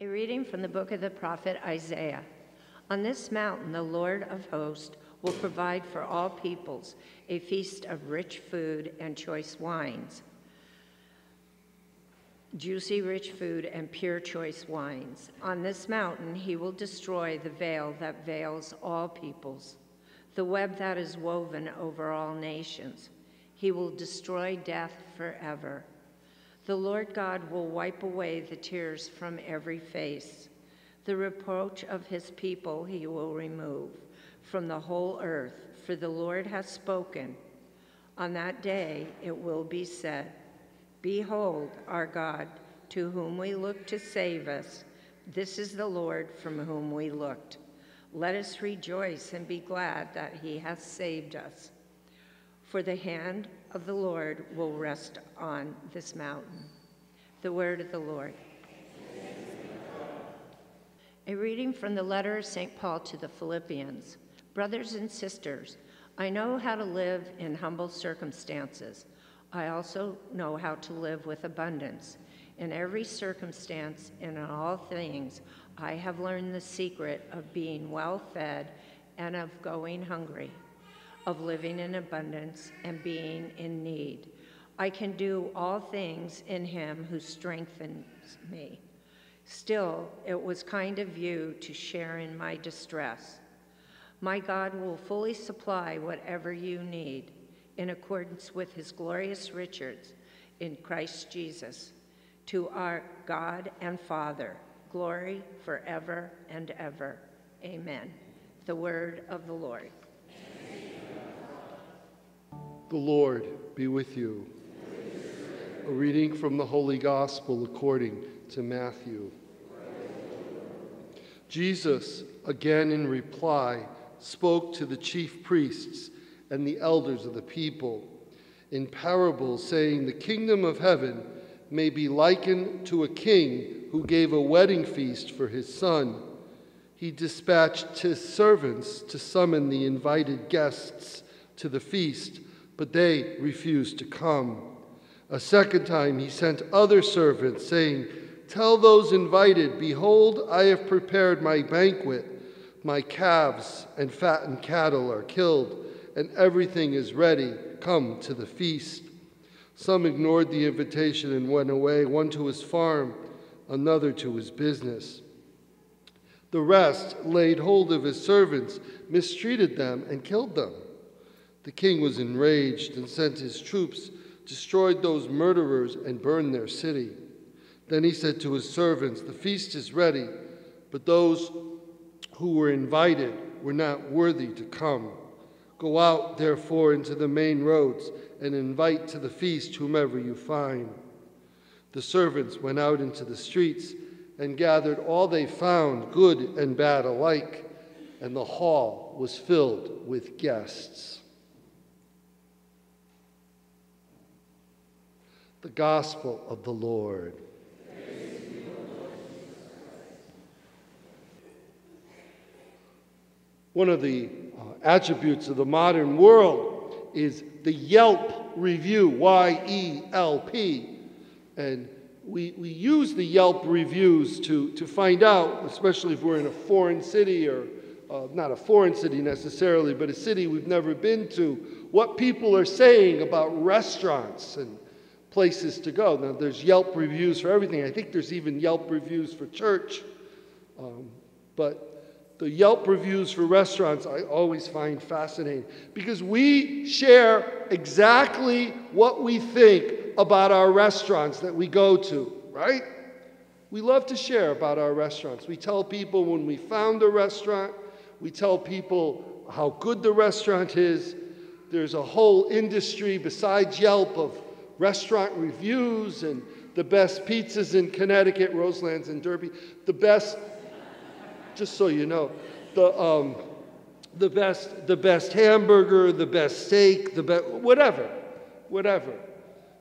A reading from the book of the prophet Isaiah. On this mountain, the Lord of hosts will provide for all peoples a feast of rich food and choice wines, juicy, rich food and pure choice wines. On this mountain, he will destroy the veil that veils all peoples, the web that is woven over all nations. He will destroy death forever. The Lord God will wipe away the tears from every face. The reproach of his people he will remove from the whole earth, for the Lord has spoken. On that day it will be said, Behold, our God, to whom we look to save us. This is the Lord from whom we looked. Let us rejoice and be glad that he has saved us. For the hand of the Lord will rest on this mountain. The word of the Lord. A reading from the letter of St. Paul to the Philippians. Brothers and sisters, I know how to live in humble circumstances. I also know how to live with abundance. In every circumstance and in all things, I have learned the secret of being well fed and of going hungry of living in abundance and being in need. I can do all things in him who strengthens me. Still, it was kind of you to share in my distress. My God will fully supply whatever you need in accordance with his glorious riches in Christ Jesus. To our God and Father, glory forever and ever. Amen. The word of the Lord. The Lord be with you. A reading from the Holy Gospel according to Matthew. Jesus, again in reply, spoke to the chief priests and the elders of the people in parables, saying, The kingdom of heaven may be likened to a king who gave a wedding feast for his son. He dispatched his servants to summon the invited guests to the feast but they refused to come. A second time he sent other servants, saying, Tell those invited, Behold, I have prepared my banquet. My calves and fattened cattle are killed, and everything is ready. Come to the feast. Some ignored the invitation and went away, one to his farm, another to his business. The rest laid hold of his servants, mistreated them, and killed them. The king was enraged and sent his troops, destroyed those murderers, and burned their city. Then he said to his servants, The feast is ready, but those who were invited were not worthy to come. Go out, therefore, into the main roads and invite to the feast whomever you find. The servants went out into the streets and gathered all they found, good and bad alike, and the hall was filled with guests. The Gospel of the Lord. One of the uh, attributes of the modern world is the Yelp review, Y E L P. And we, we use the Yelp reviews to, to find out, especially if we're in a foreign city or uh, not a foreign city necessarily, but a city we've never been to, what people are saying about restaurants and places to go. Now, there's Yelp reviews for everything. I think there's even Yelp reviews for church. Um, but the Yelp reviews for restaurants I always find fascinating because we share exactly what we think about our restaurants that we go to, right? We love to share about our restaurants. We tell people when we found a restaurant, we tell people how good the restaurant is. There's a whole industry besides Yelp of restaurant reviews and the best pizzas in Connecticut, Roselands and Derby, the best, just so you know, the, um, the, best, the best hamburger, the best steak, the best, whatever, whatever.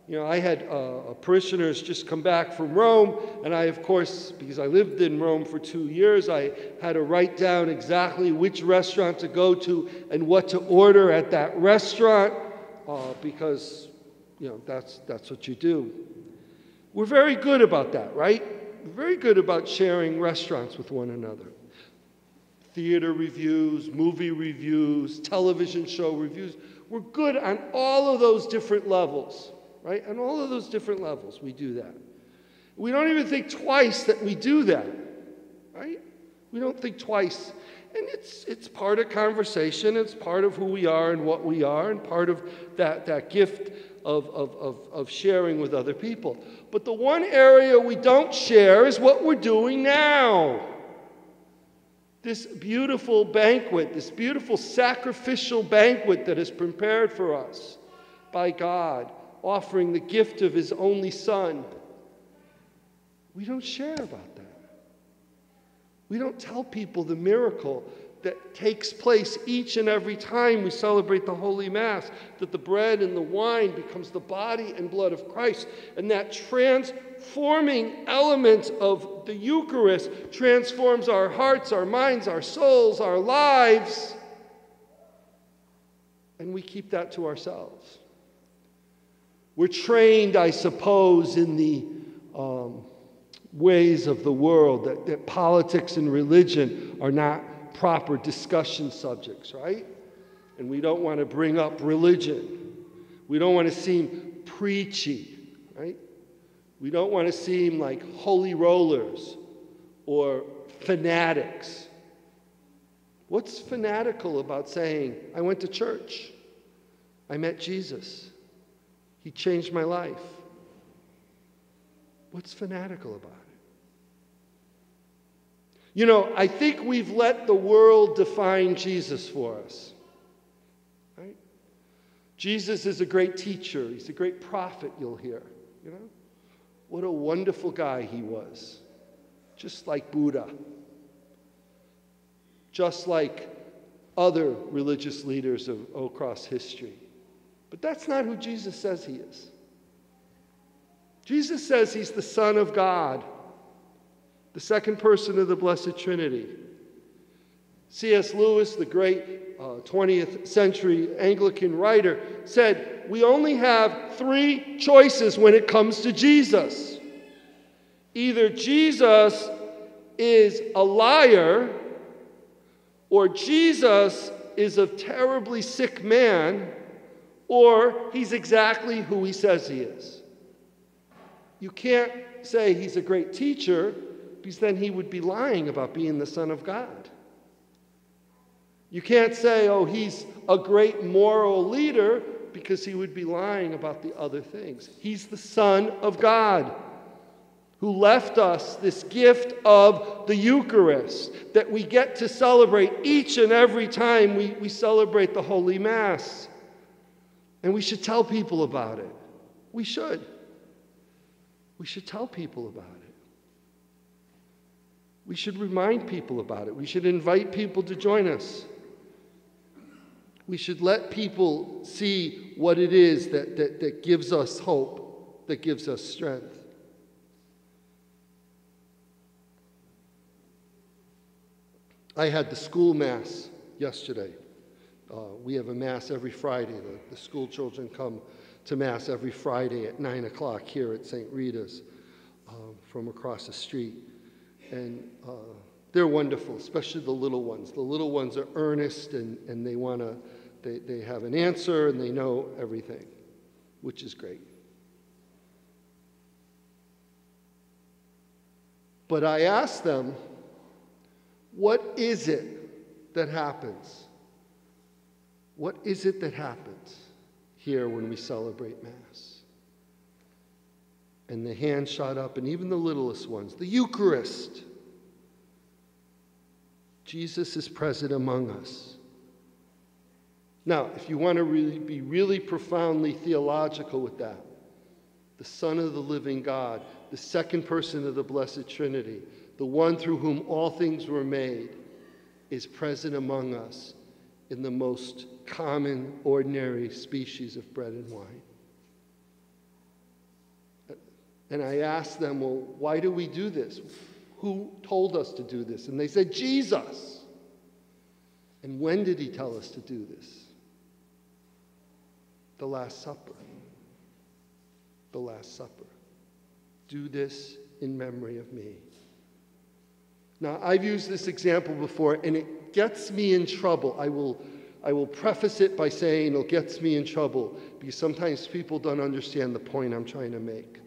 You know, I had uh, parishioners just come back from Rome, and I, of course, because I lived in Rome for two years, I had to write down exactly which restaurant to go to and what to order at that restaurant, uh, because you know, that's, that's what you do. We're very good about that, right? very good about sharing restaurants with one another. Theater reviews, movie reviews, television show reviews. We're good on all of those different levels, right? On all of those different levels, we do that. We don't even think twice that we do that, right? We don't think twice. And it's, it's part of conversation, it's part of who we are and what we are, and part of that, that gift of, of, of, of sharing with other people. But the one area we don't share is what we're doing now. This beautiful banquet, this beautiful sacrificial banquet that is prepared for us by God, offering the gift of His only Son. We don't share about that. We don't tell people the miracle that takes place each and every time we celebrate the Holy Mass, that the bread and the wine becomes the body and blood of Christ, and that transforming element of the Eucharist transforms our hearts, our minds, our souls, our lives, and we keep that to ourselves. We're trained, I suppose, in the um, ways of the world that, that politics and religion are not proper discussion subjects, right? And we don't want to bring up religion. We don't want to seem preachy, right? We don't want to seem like holy rollers or fanatics. What's fanatical about saying, I went to church, I met Jesus, He changed my life? What's fanatical about it? You know, I think we've let the world define Jesus for us. Right? Jesus is a great teacher, he's a great prophet, you'll hear. You know? What a wonderful guy he was. Just like Buddha. Just like other religious leaders of across history. But that's not who Jesus says he is. Jesus says he's the Son of God the second person of the Blessed Trinity. C.S. Lewis, the great uh, 20th century Anglican writer, said, We only have three choices when it comes to Jesus. Either Jesus is a liar, or Jesus is a terribly sick man, or he's exactly who he says he is. You can't say he's a great teacher because then he would be lying about being the Son of God. You can't say, oh, he's a great moral leader because he would be lying about the other things. He's the Son of God who left us this gift of the Eucharist that we get to celebrate each and every time we, we celebrate the Holy Mass. And we should tell people about it. We should. We should tell people about it. We should remind people about it. We should invite people to join us. We should let people see what it is that, that, that gives us hope, that gives us strength. I had the school mass yesterday. Uh, we have a mass every Friday. The, the, school children come to mass every Friday at 9 o'clock here at St. Rita's uh, from across the street. And uh, they're wonderful, especially the little ones. The little ones are earnest and, and they want to, they, they have an answer and they know everything, which is great. But I asked them, what is it that happens? What is it that happens here when we celebrate Mass? And the hand shot up, and even the littlest ones, the Eucharist. Jesus is present among us. Now, if you want to really be really profoundly theological with that, the Son of the living God, the second person of the Blessed Trinity, the one through whom all things were made, is present among us in the most common, ordinary species of bread and wine. And I asked them, Well, why do we do this? Who told us to do this? And they said, Jesus. And when did he tell us to do this? The Last Supper. The Last Supper. Do this in memory of me. Now, I've used this example before, and it gets me in trouble. I will, I will preface it by saying it gets me in trouble because sometimes people don't understand the point I'm trying to make.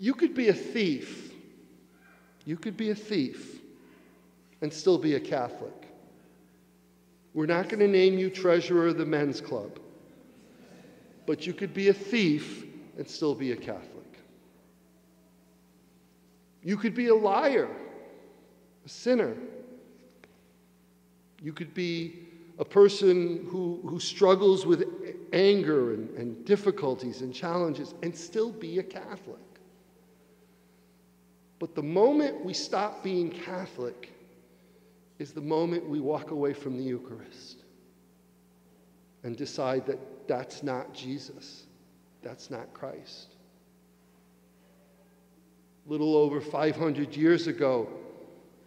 You could be a thief. You could be a thief and still be a Catholic. We're not going to name you treasurer of the men's club, but you could be a thief and still be a Catholic. You could be a liar, a sinner. You could be a person who, who struggles with anger and, and difficulties and challenges and still be a Catholic. But the moment we stop being Catholic is the moment we walk away from the Eucharist and decide that that's not Jesus, that's not Christ. Little over 500 years ago,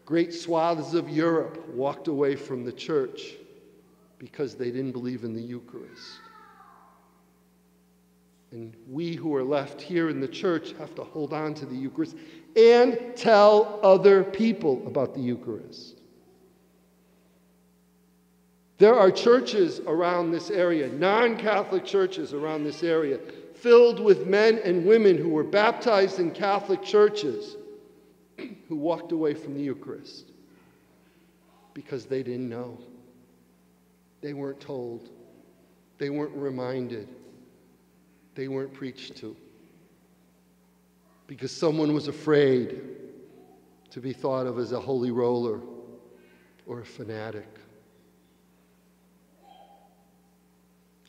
great swaths of Europe walked away from the church because they didn't believe in the Eucharist. And we who are left here in the church have to hold on to the Eucharist and tell other people about the Eucharist. There are churches around this area, non Catholic churches around this area, filled with men and women who were baptized in Catholic churches who walked away from the Eucharist because they didn't know. They weren't told. They weren't reminded. They weren't preached to. Because someone was afraid to be thought of as a holy roller or a fanatic.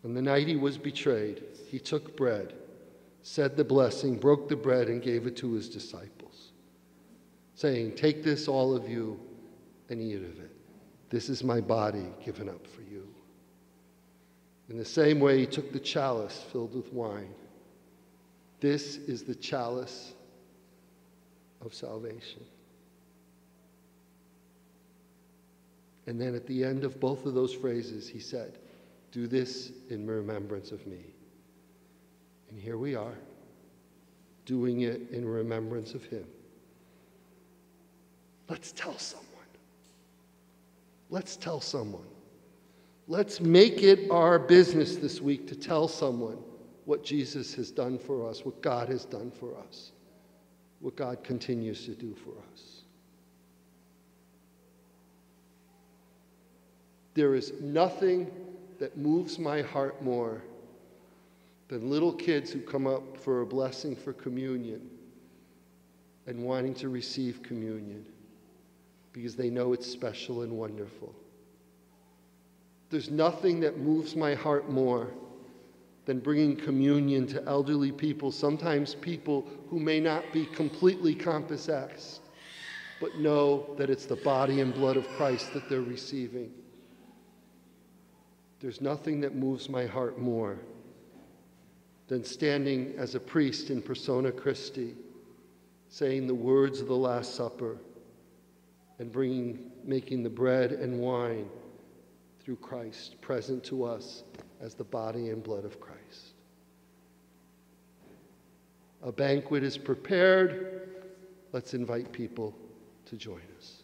On the night he was betrayed, he took bread, said the blessing, broke the bread, and gave it to his disciples, saying, Take this, all of you, and eat of it. This is my body given up for you. In the same way, he took the chalice filled with wine. This is the chalice of salvation. And then at the end of both of those phrases, he said, do this in remembrance of me. And here we are, doing it in remembrance of him. Let's tell someone. Let's tell someone. Let's make it our business this week to tell someone what Jesus has done for us, what God has done for us, what God continues to do for us. There is nothing that moves my heart more than little kids who come up for a blessing for communion and wanting to receive communion because they know it's special and wonderful. There's nothing that moves my heart more than bringing communion to elderly people, sometimes people who may not be completely Compass X, but know that it's the body and blood of Christ that they're receiving. There's nothing that moves my heart more than standing as a priest in persona Christi, saying the words of the Last Supper and bringing, making the bread and wine through Christ present to us as the body and blood of Christ. A banquet is prepared. Let's invite people to join us.